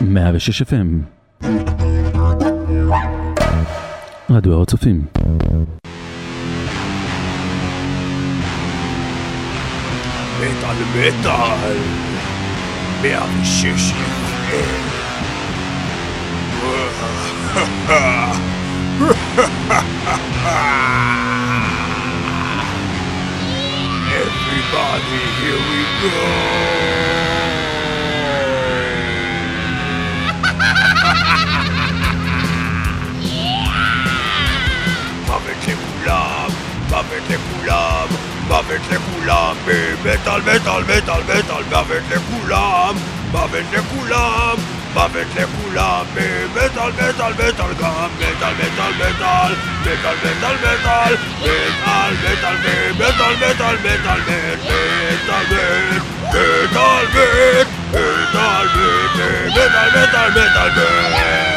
106 FM רדיו הר הצופים. מטאל מטאל. 106 Everybody, here we go! מוות לכולם, מוות לכולם, מוות לכולם, מטאל מטאל מטאל מטאל, מוות לכולם, מוות לכולם, מוות לכולם, מטאל מטאל מטאל גם, מטאל מטאל מטאל, מטאל מטאל מטאל, מטאל מטאל מטאל מטאל מטאל מטאל מטאל מטאל מטאל מטאל מטאל,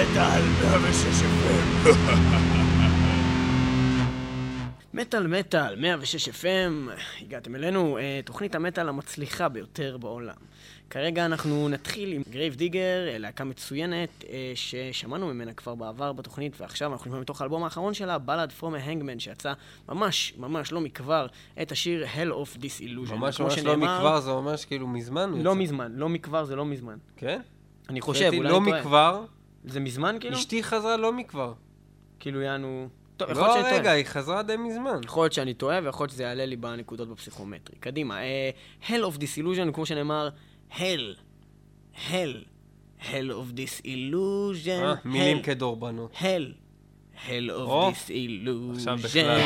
106 FM. מטאל מטאל, 106 FM, הגעתם אלינו, אה, תוכנית המטאל המצליחה ביותר בעולם. כרגע אנחנו נתחיל עם Grave Digger, אה, להקה מצוינת אה, ששמענו ממנה כבר בעבר בתוכנית, ועכשיו אנחנו נשמע מתוך האלבום האחרון שלה, Ballads from the Hangman, שיצא ממש ממש לא מכבר את השיר Hell of Disillusion. ממש ממש לא שנאמר- מכבר, זה ממש כאילו מזמן. לא יצא. מזמן, לא מכבר זה לא מזמן. כן? אני חושב, אולי לא. מכבר, זה מזמן כאילו? אשתי חזרה לא מכבר. כאילו יענו... טוב, יכול לא, להיות שאני טועה. רגע, היא חזרה די מזמן. יכול להיות שאני טועה, ויכול להיות שזה יעלה לי בנקודות בפסיכומטרי. קדימה, אה, Hell of Disillusion, כמו שנאמר, Hell, Hell, Hell of Disillusion, אה, מילים כדורבנות. Hell, Hell of Disillusion. עכשיו בכלל.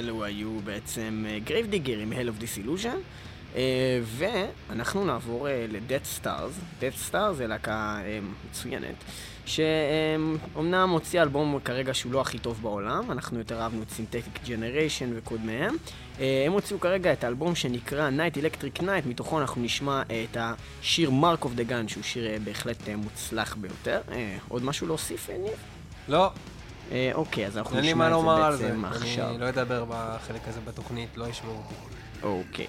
אלו היו בעצם אה, Grave Digger עם Hell of Disillusion, אה, ואנחנו נעבור ל Deathstars, Deathstars זה להקה אה, מצוינת, שאומנם הוציא אלבום כרגע שהוא לא הכי טוב בעולם, אנחנו יותר אהבנו את Synthetic Generation וקודמיהם. הם הוציאו כרגע את האלבום שנקרא Night Electric Night, מתוכו אנחנו נשמע את השיר Mark of the Gun, שהוא שיר בהחלט מוצלח ביותר. עוד משהו להוסיף, ניר? לא. אה, אוקיי, אז אנחנו נשמע את זה בעצם עכשיו. אני לא אדבר בחלק הזה בתוכנית, לא ישמעו אותי. אוקיי.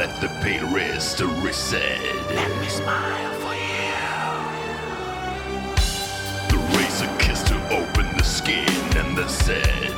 let the pain rest to reset. Let me smile for you. The razor kissed to open the skin and the set.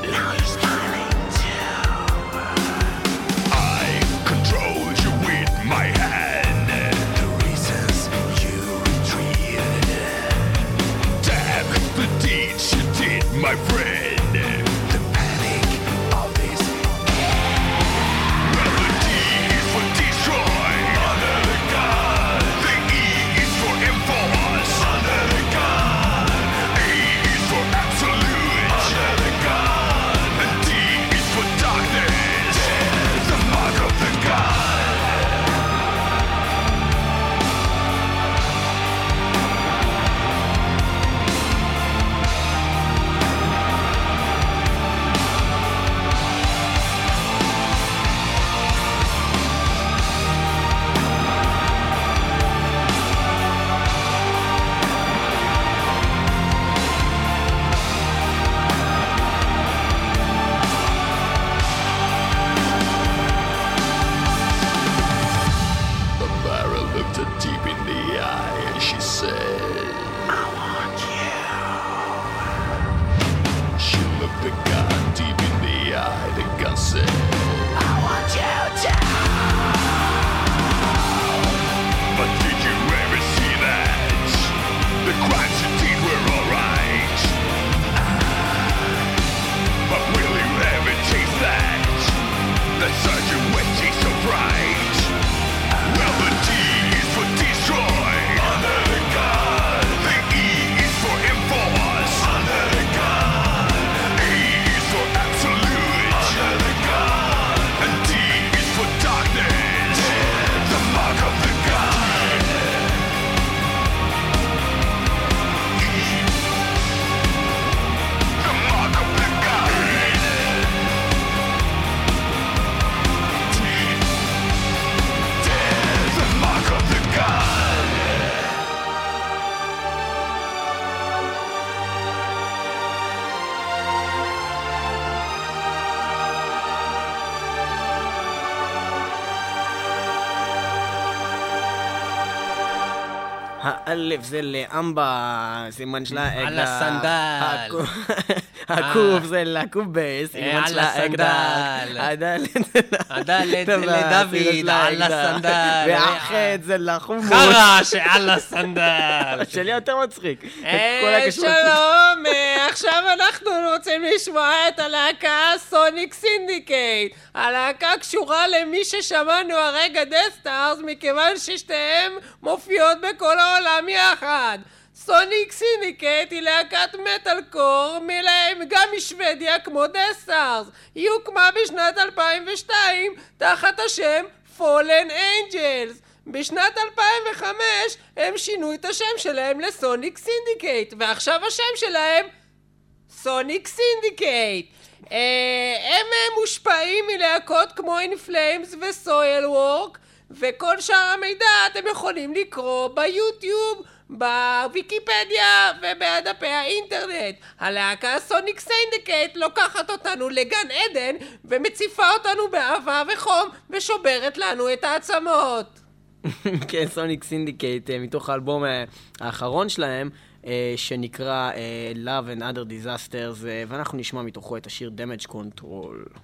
الف زي اللي امبا زي منجلا على الصندال הקוף זה אה, של על האקדח. הסנדל. הדלת לדוד, על. הסנדל. והחטא זה לחומוס. חרש על הסנדל. שלי יותר מצחיק. אה, שלום, אה, עכשיו אנחנו רוצים לשמוע את הלהקה סוניק סינדיקייט. הלהקה קשורה למי ששמענו הרגע דסטארס, מכיוון ששתיהם מופיעות בכל העולם יחד. Sonic Syndicate היא להקת מטאל קור, מלהם גם משוודיה כמו Deathstars. היא הוקמה בשנת 2002 תחת השם Fallen Angels. בשנת 2005 הם שינו את השם שלהם ל Sonic Syndicate, ועכשיו השם שלהם Sonic Syndicate. אה, הם אה, מושפעים מלהקות כמו In Flames ו Soilwork, וכל שאר המידע אתם יכולים לקרוא ביוטיוב, בוויקיפדיה ובדפי האינטרנט. הלהקה Sonic Syndicate לוקחת אותנו לגן עדן ומציפה אותנו באהבה וחום ושוברת לנו את העצמות. כן, Sonic Syndicate, אה, מתוך האלבום אה, האחרון שלהם, אה, שנקרא Love and Other Disasters, ואנחנו נשמע מתוכו את השיר Damage Control.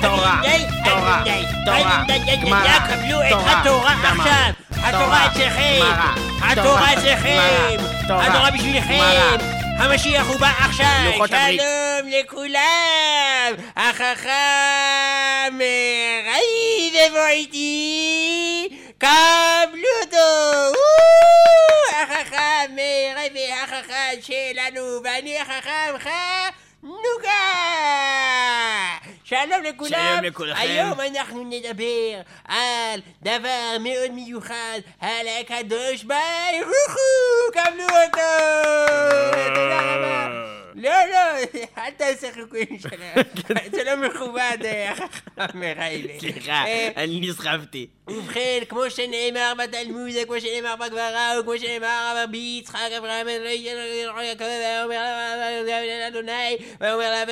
תורה, תורה, תורה, גמרא, תורה, עכשיו! תורה, התורה אצלכם! התורה תורה, אצלכם! התורה בשבילכם! המשיח הוא בא עכשיו! שלום לכולם! החכם ראי בבוא איתי! קבלו אותו! החכם ראי והחכם שלנו ואני החכם חנוכה! שלום לכולם! שלום לכולכם. היום אנחנו נדבר על דבר מאוד מיוחד, על הקדוש ברוך הוא! קבלו אותו! תודה רבה! לא, לא, אל תעשה חיקויים שלהם. זה לא מכובד, אה, החכם מריילה. סליחה, אה, אני נסחפתי. ובכן, כמו שנאמר בתלמוד, כמו שנאמר בגמרא, וכמו שנאמר ביצחק אברהם, ואומר אדוני, ואומר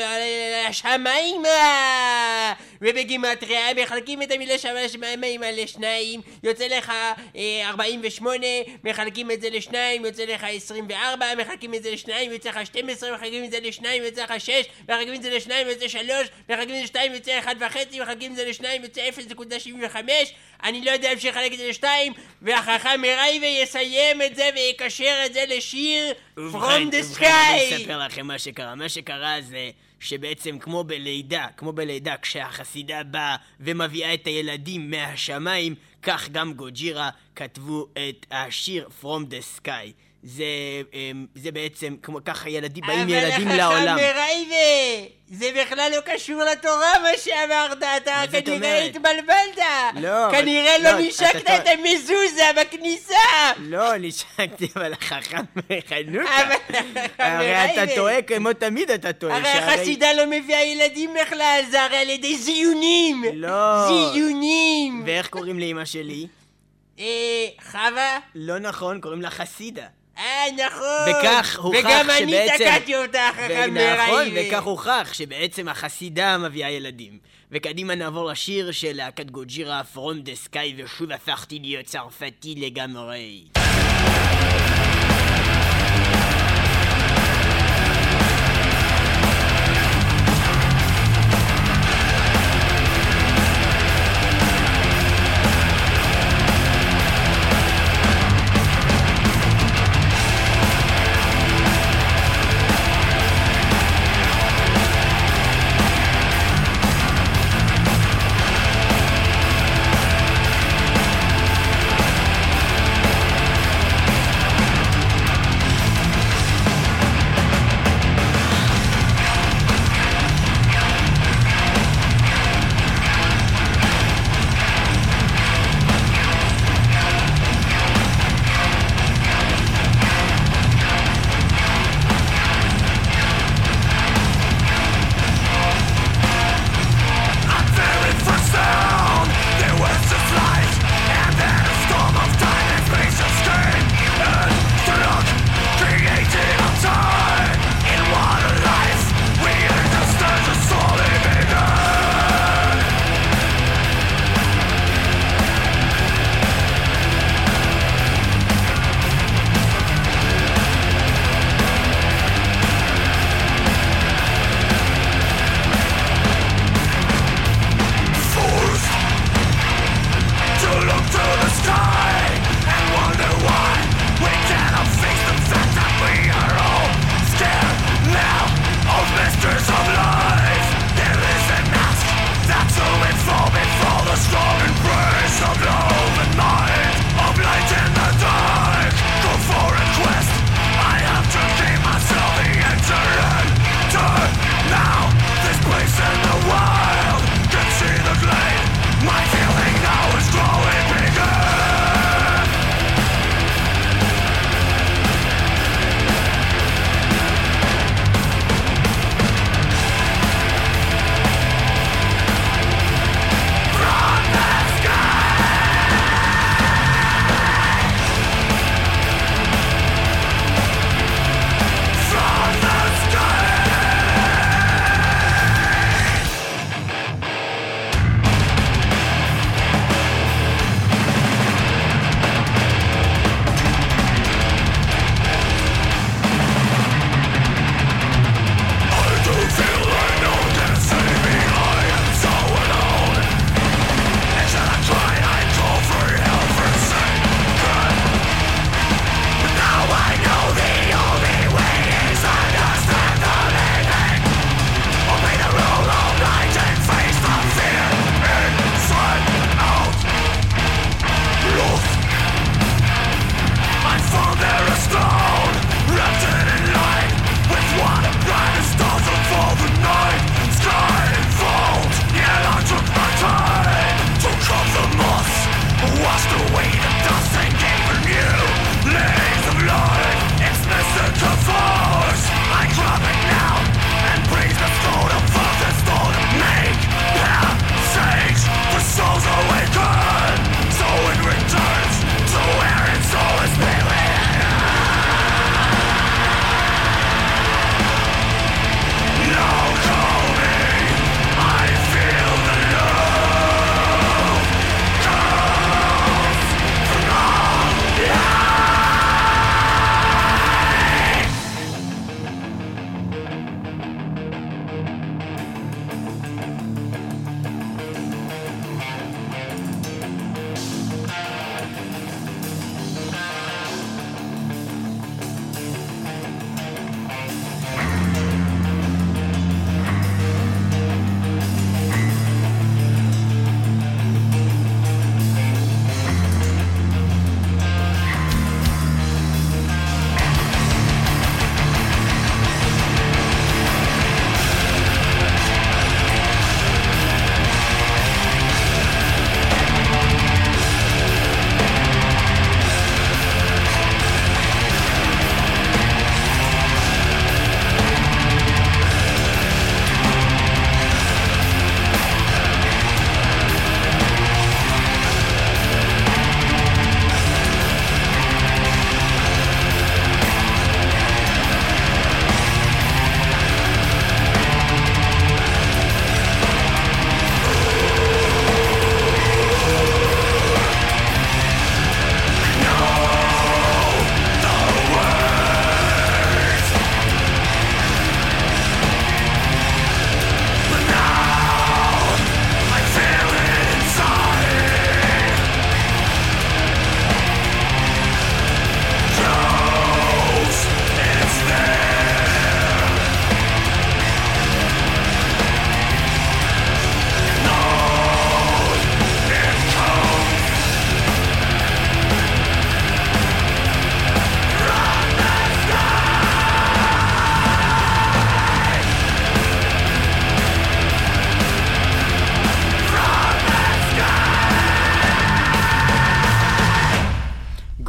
השמיימה! ובגימטריה מחלקים את המילה שמיימה לשניים, יוצא לך אה, 48, מחלקים את זה לשניים, יוצא לך 24, מחלקים את זה לשניים, יוצא לך 12, מחלקים את זה לשניים, יוצא לך 6, מחלקים את זה לשניים, יוצא 3, מחלקים את זה לשתיים, יוצא 1 וחצי, מחלקים את זה לשניים, יוצא 0.75, אני לא יודע אפשר לחלק את זה לשתיים, והחכם מרייבה יסיים את זה ויקשר את זה לשיר From the ובכן, אני Sky! אספר לכם מה שקרה. מה שקרה זה שבעצם כמו בלידה, כמו בלידה, כשהחסידה באה ומביאה את הילדים מהשמיים, כך גם גוג'ירה כתבו את השיר From the Sky. זה, אמ, זה בעצם, כמו ככה ילדים, באים ילדים אבל לעולם. החכם מרייבה, זה בכלל לא קשור לתורה מה שאמרת, אתה כנראה? התבלבלת. לא, אבל- כנראה לא, לא נשקת אתה את המזוזה בכניסה. לא, נשקתי, אבל החכם חנוכה. אבל החכם הרי אתה. טועה כמו תמיד אתה טועה. הרי החסידה לא מביאה ילדים בכלל, זה הרי על ידי זיונים. לא. זיונים. ואיך קוראים לאמא שלי? אה, חווה? לא נכון, קוראים לה חסידה. אה, נכון. וכך הוכח וגם אני שבעצם- תקעתי אותה, חכם נכון. וכך הוכח שבעצם החסידה מביאה ילדים. וקדימה נעבור לשיר של להקת גוג'ירה, From the Sky, ושוב הפכתי להיות צרפתי לגמרי.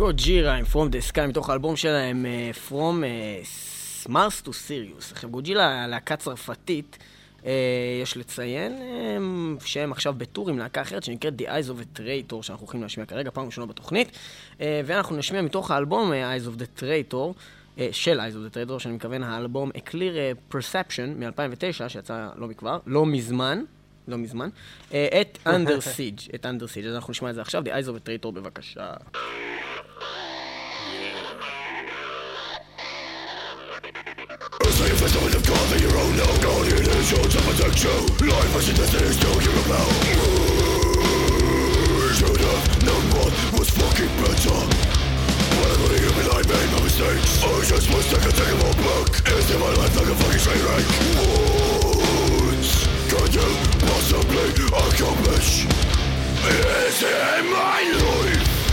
גוג'ירה עם From the Sky מתוך האלבום שלהם אה, From אה, Mars to Sirius. עכשיו גוג'ירה, להקה צרפתית, אה, יש לציין אה, שהם עכשיו בטור עם להקה אחרת שנקראת The Eyes of a Traitor, שאנחנו הולכים להשמיע כרגע, פעם ראשונה בתוכנית. אה, ואנחנו נשמיע מתוך האלבום Eyes of the Traitor. של Eyes of the Traitor, שאני מתכוון האלבום A Clear Perception מ-2009, שיצא לא מכבר, לא מזמן, לא מזמן, את Under Siege, את Under Siege, אז אנחנו נשמע את זה עכשיו, The Eyes of a Traitor בבקשה. a sign of God that you're own now God it is his hands that protects you Life as it is, it is no hero now You should have known what was fucking better Whatever you mean, I made my mistakes I just must I could take a all back Is it my life like a fucking train wreck What can you possibly accomplish? Is it my life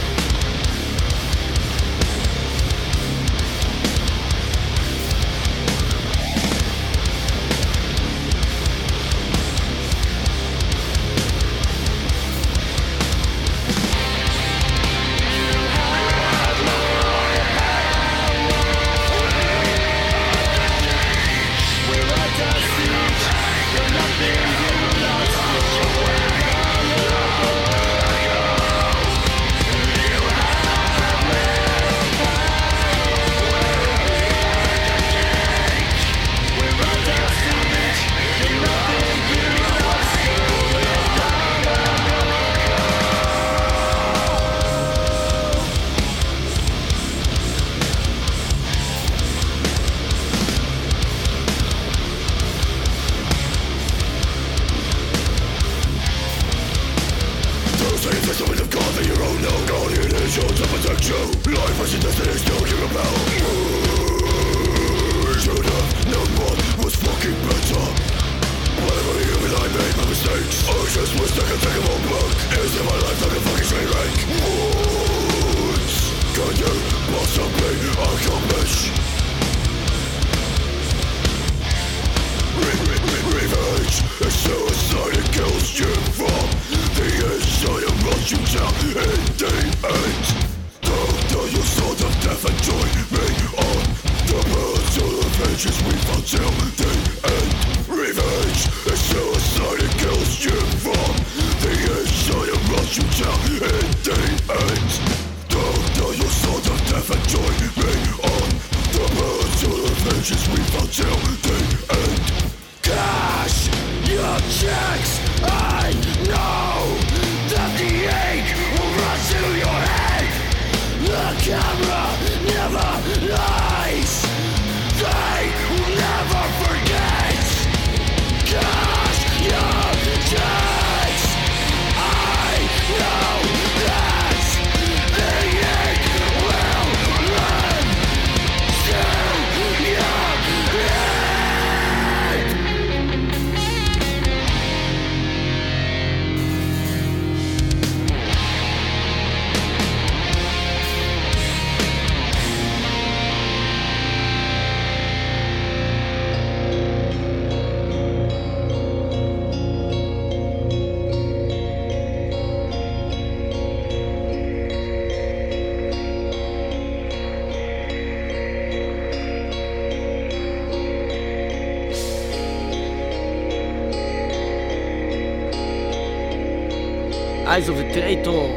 Traitor,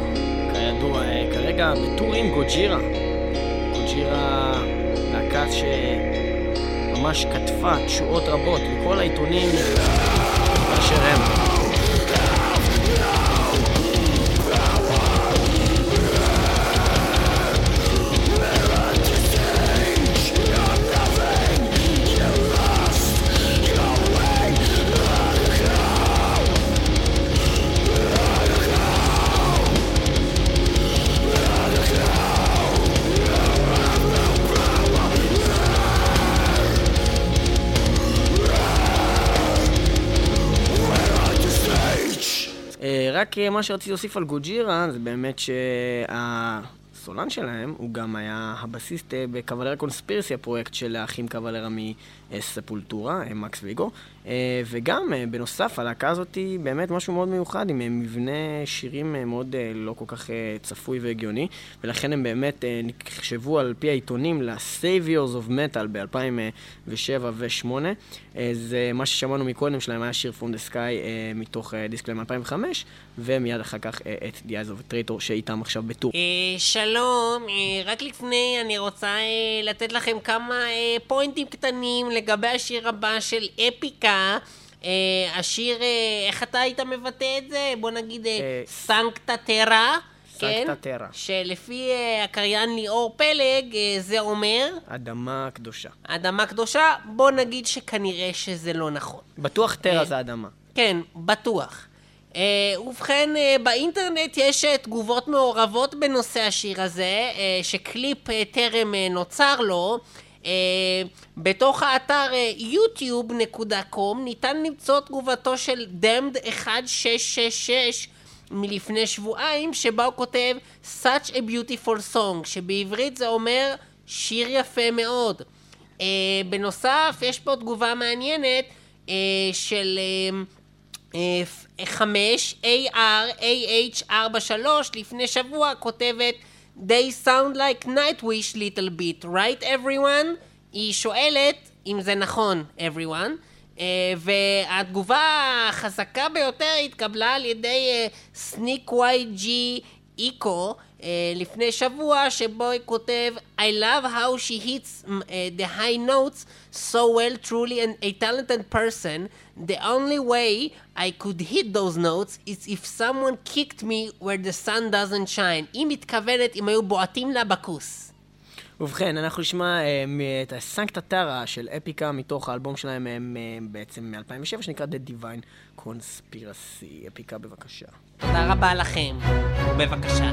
כידוע, אה, כרגע בטור עם גוג'ירה. גוג'ירה, להקה שממש כתבה תשואות רבות בכל העיתונים באשר הם. אה, מה שרציתי להוסיף על גוג'ירה זה באמת שהסולן שלהם הוא גם היה הבסיסט אה, בקוולרה קונספירסי, הפרויקט של האחים קוולרה אה, ספולטורה, אה, מקס ויגו. וגם, בנוסף, הלהקה הזאת היא באמת משהו מאוד מיוחד, עם מבנה שירים מאוד לא כל כך צפוי והגיוני, ולכן הם באמת נחשבו על פי העיתונים ל-Saviors of Metal ב-2007 ו-2008. אה, זה מה ששמענו מקודם שלהם היה שיר From the Sky אה, מתוך אה, דיסקלם 2005, ומיד אחר כך את The Eyes of a Traitor שאיתם עכשיו בטור. שלום, רק לפני אני רוצה לתת לכם כמה פוינטים קטנים לגבי השיר הבא של אפיקה. השיר, איך אתה היית מבטא את זה? בוא נגיד סנקטה טרה. כן? סנקטה. שלפי אה, הקריין ליאור פלג, אה, זה אומר אדמה קדושה. אדמה קדושה, בוא נגיד שכנראה שזה לא נכון. בטוח טרה אה, זה אדמה. כן, בטוח. Uh, ובכן, uh, באינטרנט יש uh, תגובות מעורבות בנושא השיר הזה, uh, שקליפ uh, טרם uh, נוצר לו. Uh, בתוך האתר uh, yotube.com ניתן למצוא תגובתו של דמד 1666 מלפני שבועיים, שבה הוא כותב such a beautiful song, שבעברית זה אומר שיר יפה מאוד. Uh, בנוסף, יש פה תגובה מעניינת uh, של... Uh, אה, חמש, AR-AH43, לפני שבוע כותבת They sound like Nightwish little bit, right everyone? היא שואלת אם זה נכון, everyone. Uh, והתגובה החזקה ביותר התקבלה על ידי סניק וואי ג'י איקו לפני שבוע שבו היא כותב I love how she hits uh, the high notes so well truly an, a talented person the only way I could hit those notes is if someone kicked me where the sun doesn't shine היא מתכוונת אם היו בועטים לה בכוס ובכן, אנחנו נשמע אה, את הסנקטה טרה של אפיקה מתוך האלבום שלהם אה, בעצם מ-2007, שנקרא The Divine Conspiracy. אפיקה, בבקשה. תודה רבה לכם בבקשה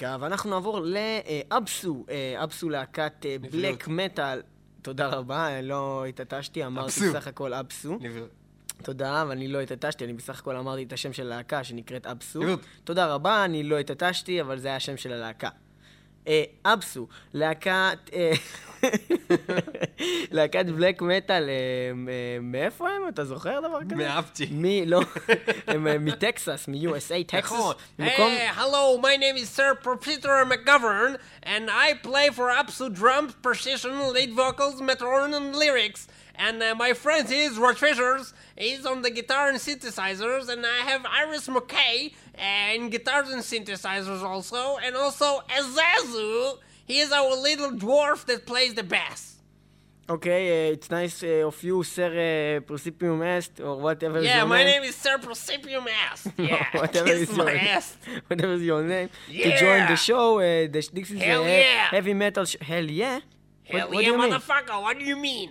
היו אפיקה, ואנחנו נעבור לאבסו, אה, אבסו להקת אה, בלק מטאל. תודה רבה, לא התעטשתי, אמרתי. בסך הכל אבסו. תודה, אבל אני לא התעטשתי, אני בסך הכל אמרתי את השם של הלהקה שנקראת אבסו. תודה רבה, אני לא התעטשתי, אבל זה היה השם של הלהקה. אה, אבסו, להקת... אה, להקת בלק מטאל, אה, אה, מאיפה הם? אתה זוכר דבר כזה? מאהבתי. מי, לא, הם אה, מטקסס, מ-USA, טקסס. נכון. מקום... Hey, hello, my name is Sir Peter McGovern, and I play for Absolute Drums, Precision, lead vocals, metronome, and lyrics. And uh, my friend is Rod Fishers. He's on the guitar and synthesizers, and I have Iris McKay and guitars and synthesizers also, and also Azazu. he is our little dwarf that plays the bass. Okay, uh, it's nice uh, of you, Sir uh, Precipium Est, or whatever is Yeah, my name. name is Sir Precipium Ass. Yeah, whatever kiss is your ass. whatever is your name, to join the show. Uh, this, this is Hell a yeah. heavy metal. Sh- Hell yeah. Hell what, what yeah, do you mean? motherfucker. What do you mean?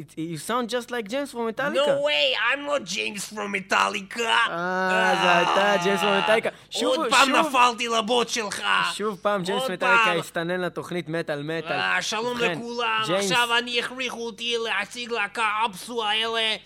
It, you sound just like James from Metallica. No way, I'm not James from Metallica. אה, זה אתה, ג'יימס ממטאליקה. שוב, עוד פעם נפלתי לבוט שלך. שוב פעם ג'יימס מטאליקה. הסתנן לתוכנית מטאל מטאל. אה, שלום לכולם, עכשיו אני הכריחו אותי להציג להקה אבסו האלה.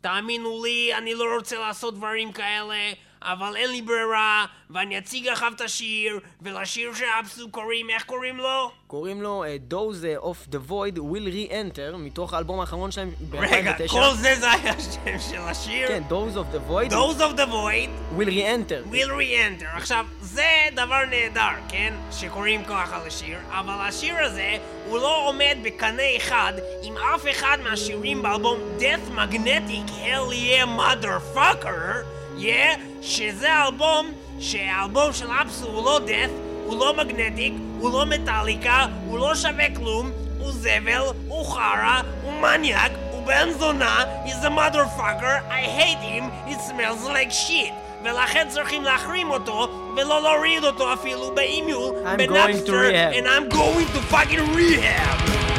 תאמינו לי, אני לא רוצה לעשות דברים כאלה, אבל אין לי ברירה, ואני אציג אחריו את השיר, ולשיר שאבסו קוראים, איך קוראים לו? קוראים לו אה, Those of the Void will re-enter, מתוך האלבום האחרון שלהם רגע, ב-2009. כל זה זה היה השם של השיר? כן, Those of the Void Those of the Void will re-enter. will re-enter. עכשיו, זה דבר נהדר, כן? שקוראים ככה לשיר, אבל השיר הזה הוא לא עומד בקנה אחד עם אף אחד מהשירים באלבום Death Magnetic Hell Yeah Motherfucker, yeah? שזה האלבום, שהאלבום של אפסו הוא לא Death, הוא לא מגנטיק, הוא לא מטאליקה, הוא לא שווה כלום, הוא זבל, הוא חרא, הוא מניאק, הוא בן זונה, he's a motherfucker, I hate him, it smells like shit. ולכן צריכים להחרים אותו, ולא להוריד אותו אפילו באימיול, בנאפסטר, and I'm going to fucking rehab.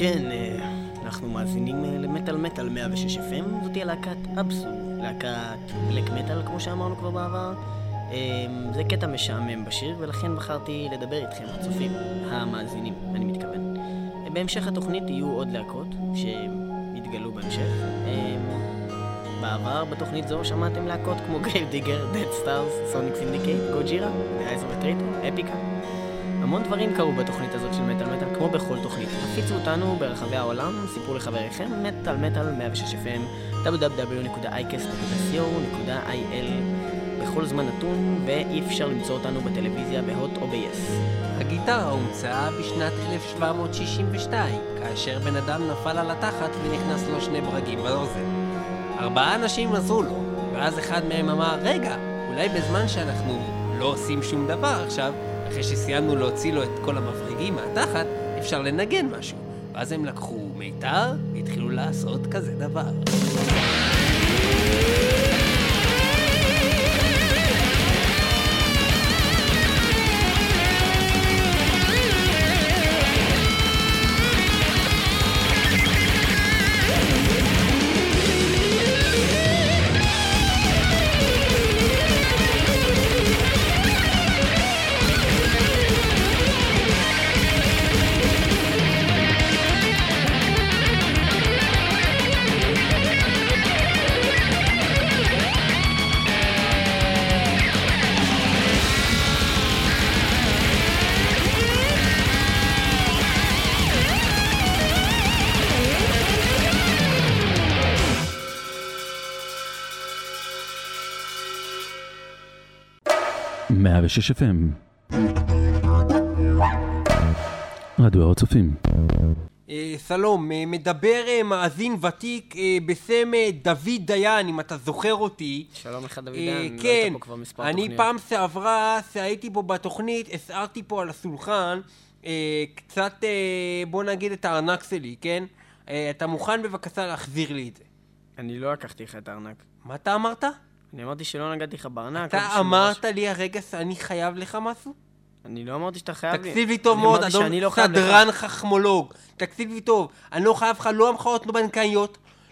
כן, אה, אנחנו מאזינים אה, למטאל מטאל 106 FM, זאת תהיה להקת Absu, להקת black metal כמו שאמרנו כבר בעבר. אה, זה קטע משעמם בשיר, ולכן בחרתי לדבר איתכם, הצופים, המאזינים, אני מתכוון. בהמשך התוכנית יהיו עוד להקות שיתגלו בהמשך. אה, בעבר בתוכנית זו שמעתם להקות כמו Grave Digger, Deathstars, Sonic Syndicate, Gojira, Eyes of Traitor, Epica. המון דברים קרו בתוכנית הזאת של מטאל מטאל, כמו בכל תוכנית. הפיצו אותנו ברחבי העולם, סיפרו לחבריכם, מטאל מטאל 106 FM, www.icast.co.il בכל זמן נתון, ואי אפשר למצוא אותנו בטלוויזיה בהוט או ב-yes. הגיטרה הומצאה בשנת 1762, כאשר בן אדם נפל על התחת ונכנס לו שני ברגים באוזן. ארבעה אנשים עזרו לו, ואז אחד מהם אמר, רגע, אולי בזמן שאנחנו לא עושים שום דבר עכשיו, אחרי שסיימנו להוציא לו את כל המברגים מהתחת, אפשר לנגן משהו. ואז הם לקחו מיתר והתחילו לעשות כזה דבר. מאה ושש FM. רדיו הר הצופים. אה, שלום, אה, מדבר אה, מאזין ותיק בשם דוד דיין, אם אתה זוכר אותי. שלום לך דוד דן, לא כן, היית פה כבר מספר אני תוכניות. פעם שעברה שהייתי פה בתוכנית, הסערתי פה על השולחן קצת, בוא נגיד את הארנק שלי, כן? אתה מוכן בבקשה להחזיר לי את זה? אני לא לקחתי לך את הארנק. מה אתה אמרת? אני אמרתי שלא נגעתי לך בארנק. אתה שום אמרת לי הרגע שאני חייב לך משהו? אני לא אמרתי שאתה חייב לי. תקשיב לי טוב מאוד, אדון לא. סדרן חכמולוג. תקשיב לי טוב, אני לא חייב לך לא המחאות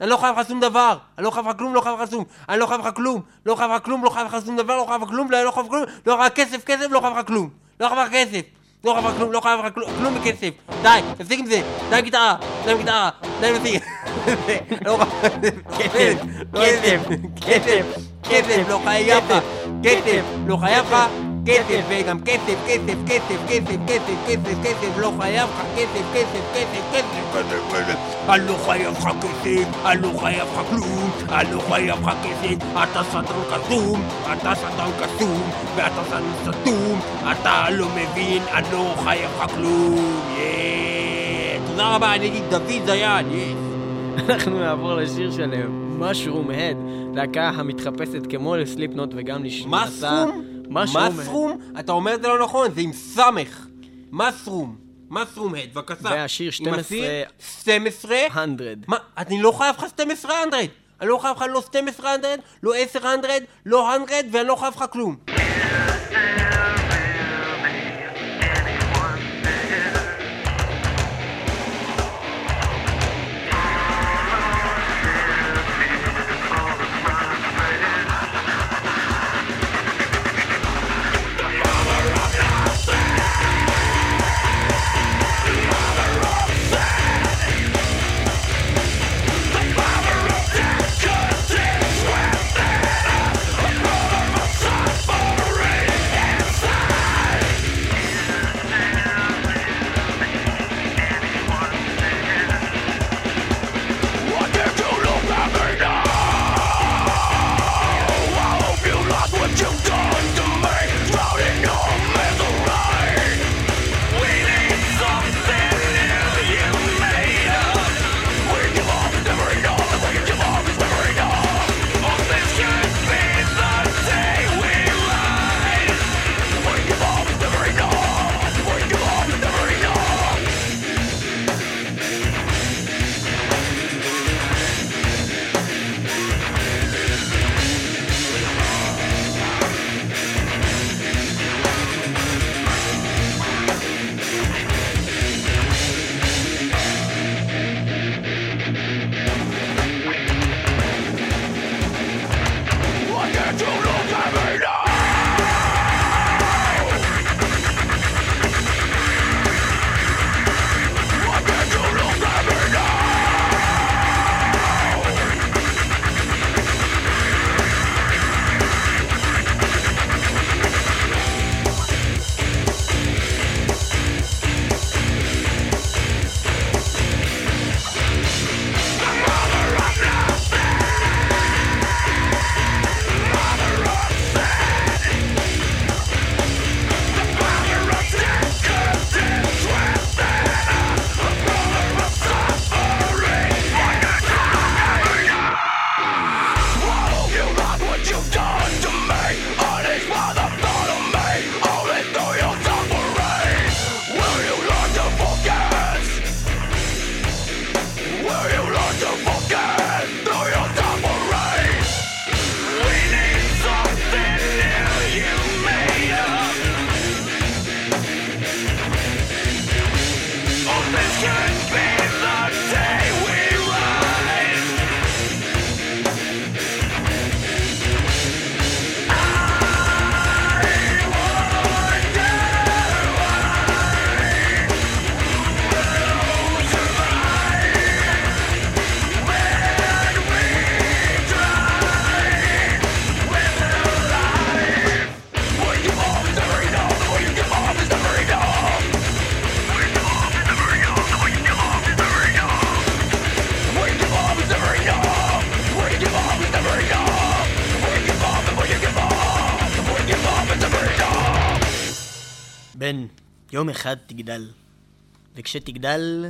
אני לא חייב לך שום דבר. אני לא חייב לך כלום, לא חייב לך שום. אני לא חייב לך כלום. לא חייב לך כלום, לא חייב לך שום דבר, לא חייב לך כלום, לא חייב לך כלום. לא חייב לך כסף, כסף, לא חייב לך כלום. לא חייב לך כסף. לא חייב לך כלום, לא חייב לך כלום, בכסף. די, תפסיק עם זה. די עם גיטרה, די עם גיטרה, די עם זה. לא. כסף, כסף, כסף, כסף, לא חייב לך. כסף, לא חייב לך. כסף, וגם כסף, כסף, כסף, כסף, כסף, כסף, כסף, לא חייב לך כסף, כסף, כסף, כסף, כסף, כסף, אני לא חייב לך כסף, אני לא חייב לך כלום, אני לא חייב לך כסף, אתה סדרן קסום, אתה סדרן קסום, ואתה סדרן סתום, אתה לא מבין, אני לא חייב לך כלום, יאה. תודה רבה, אני אגיד דוד דיין, יאה. אנחנו נעבור לשיר של משרום הד, להקה המתחפשת כמו לסליפנוט וגם לשמוע... מסרום? מסרום? אתה אומר את זה לא נכון, זה עם סמך. מסרום. מסרום הד, בבקשה. והשיר עם השיר 12 12? 100. מה, אני לא חייב לך 12 100. אני לא חייב לך לא 12 100, לא 10 100, לא 100, ואני לא חייב לך כלום. יום אחד תגדל. וכשתגדל,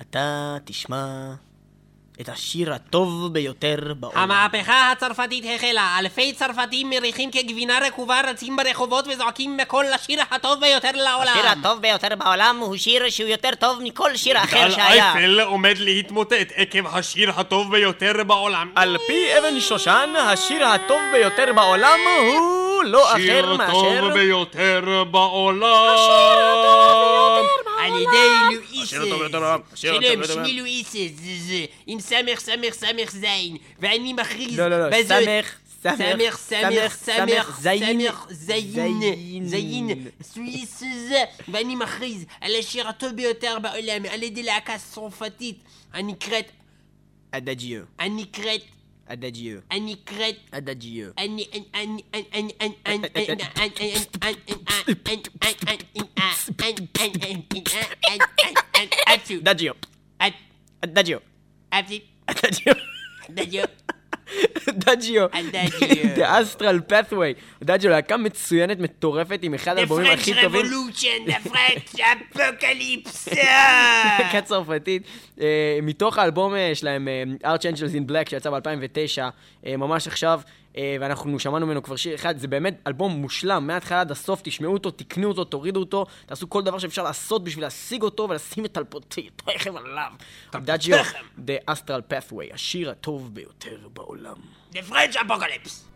אתה תשמע את השיר הטוב ביותר בעולם. המהפכה הצרפתית החלה, אלפי צרפתים מריחים כגבינה רקובה רצים ברחובות וזועקים בקול לשיר הטוב ביותר לעולם. השיר הטוב ביותר בעולם הוא שיר שהוא יותר טוב מכל שיר אחר גל שהיה. אייפל עומד להתמוטט עקב השיר הטוב ביותר בעולם. על פי אבן שושן, השיר הטוב ביותר בעולם הוא לא אחר שיר מאשר... טוב ביותר בעולם. השיר הטוב ביותר בעולם. השיר הטוב שלום, ביותר בעולם. שמי לואיסס, זה זה, עם סמך סמך סמך זין, ואני מכריז... לא, לא, לא, בזאת- סמך, סמך, סמך, סמך, סמך, סמך, זין, סמך, זין, זין. זין, סוויס זה, ואני מכריז על השיר הטוב ביותר בעולם, על ידי להקה צרפתית, הנקראת, אדג'יו, הנקראת, אדג'יו, הנקראת, אדג'יו. אני, אני, אני, אני, אני, אני, ラジオ。ラジオ。ラジオ。ラジオ。דאג'יו, The Astral Pathway, דאג'יו להקה מצוינת, מטורפת, עם אחד האלבומים הכי טובים. The French Revolution, The French Apocalypse! להקה צרפתית, אה, מתוך האלבום אה, שלהם, אה, Arch Angels in Black, שיצא ב-2009, ממש עכשיו, ואנחנו שמענו ממנו כבר שיר אחד, זה באמת אלבום מושלם, מההתחלה עד הסוף, תשמעו אותו, תקנו אותו, תורידו אותו, תעשו כל דבר שאפשר לעשות בשביל להשיג אותו ולשים את תלפותיכם עליו. דאג'יו, The Astral Pathway, השיר הטוב ביותר בעולם. The French Apocalypse.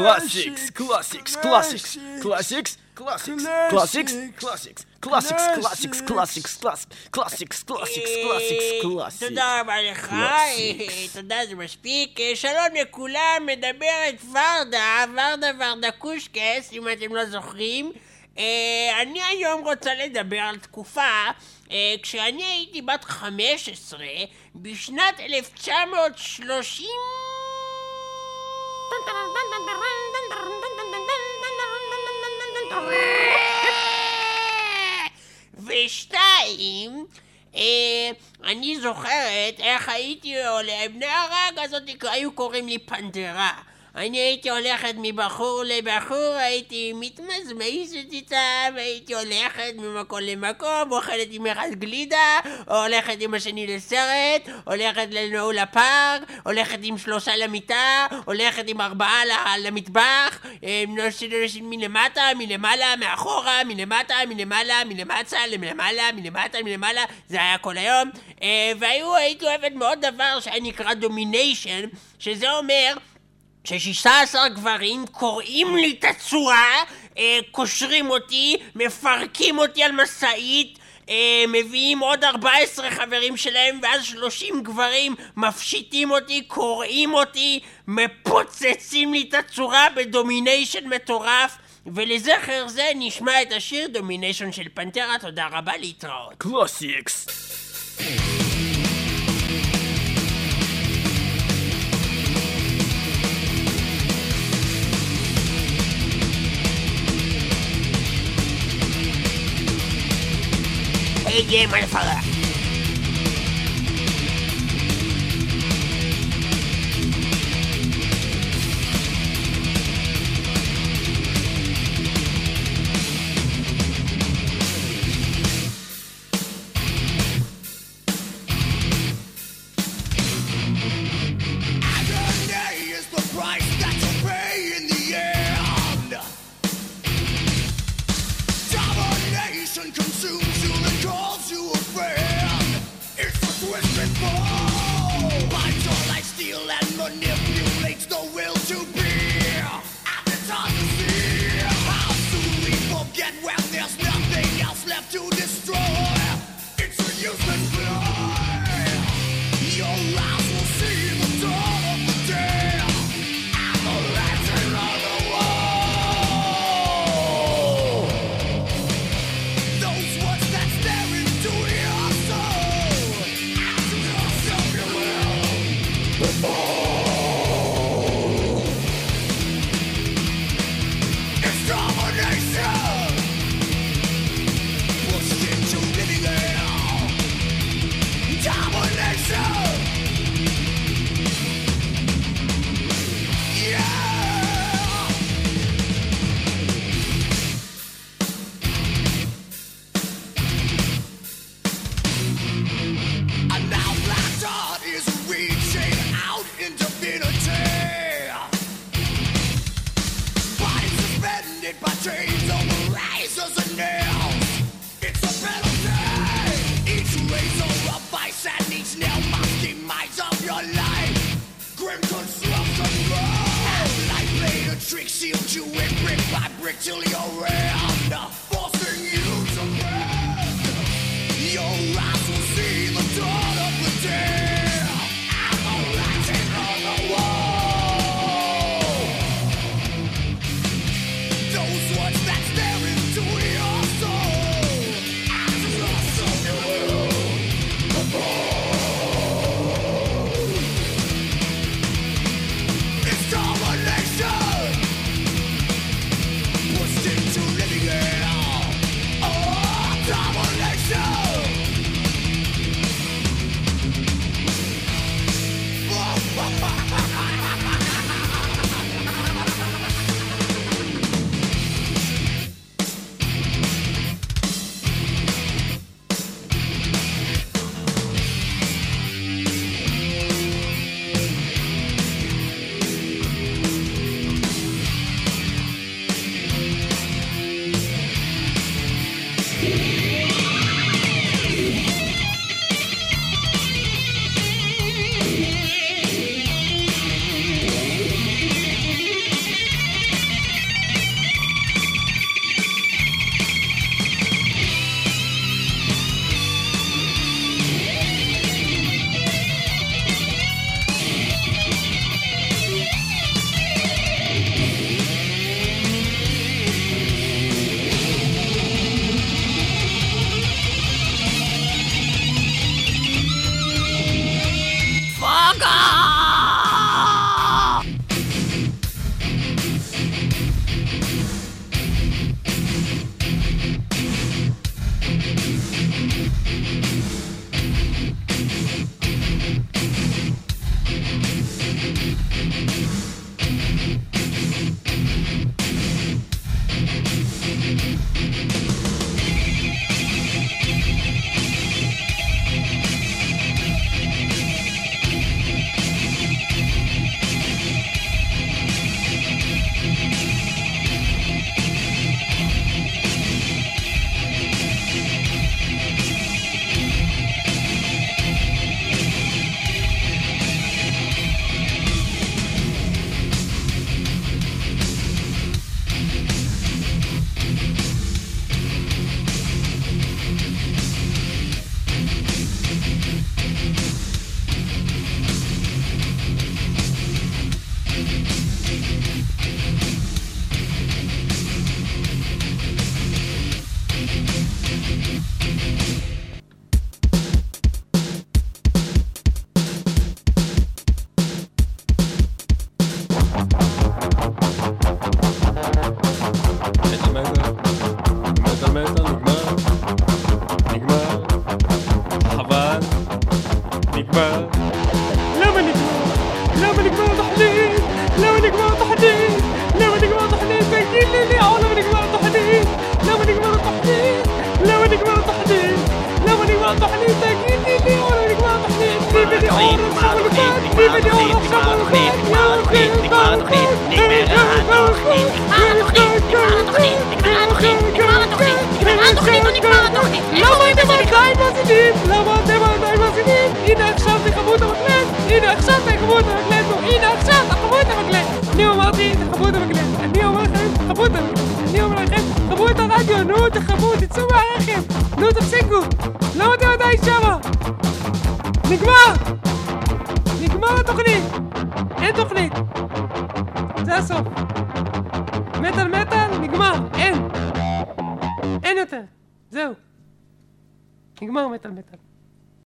Classics, classics, classics, classics, classics, classics, classics, classics, classics, classics, classics, classics, classics, classics, classics. תודה רבה לך, אה, תודה זה מספיק. אה, שלום לכולם, מדברת ורדה, ורדה ורדה קושקס, אם אתם לא זוכרים. אה, אני היום רוצה לדבר על תקופה אה, כשאני הייתי בת 15 בשנת 1930... ושתיים, אה, אני זוכרת איך הייתי עולה, נערה כזאת היו קוראים לי פנתרה. אני הייתי הולכת מבחור לבחור, הייתי מתמזמזת איתם, הייתי הולכת ממקום למקום, אוכלת עם אחד גלידה, הולכת עם השני לסרט, הולכת לנעול הפארק, הולכת עם שלושה למיטה, הולכת עם ארבעה למטבח, מלמטה, מלמעלה, מאחורה, מלמטה, מלמעלה, מלמטה, למעלה, מלמטה, מלמעלה, זה היה כל היום. אה, והיו, הייתי אוהבת מאוד דבר שהיה נקרא דומיניישן, שזה אומר ששישה עשר גברים קוראים לי את הצורה, אה, קושרים אותי, מפרקים אותי על משאית, אה, מביאים עוד 14 חברים שלהם, ואז 30 גברים מפשיטים אותי, קורעים אותי, מפוצצים לי את הצורה ב domination מטורף. ולזכר זה נשמע את השיר Domination של Pantera, תודה רבה, להתראות. Classics. Hey, yeah, motherfucker.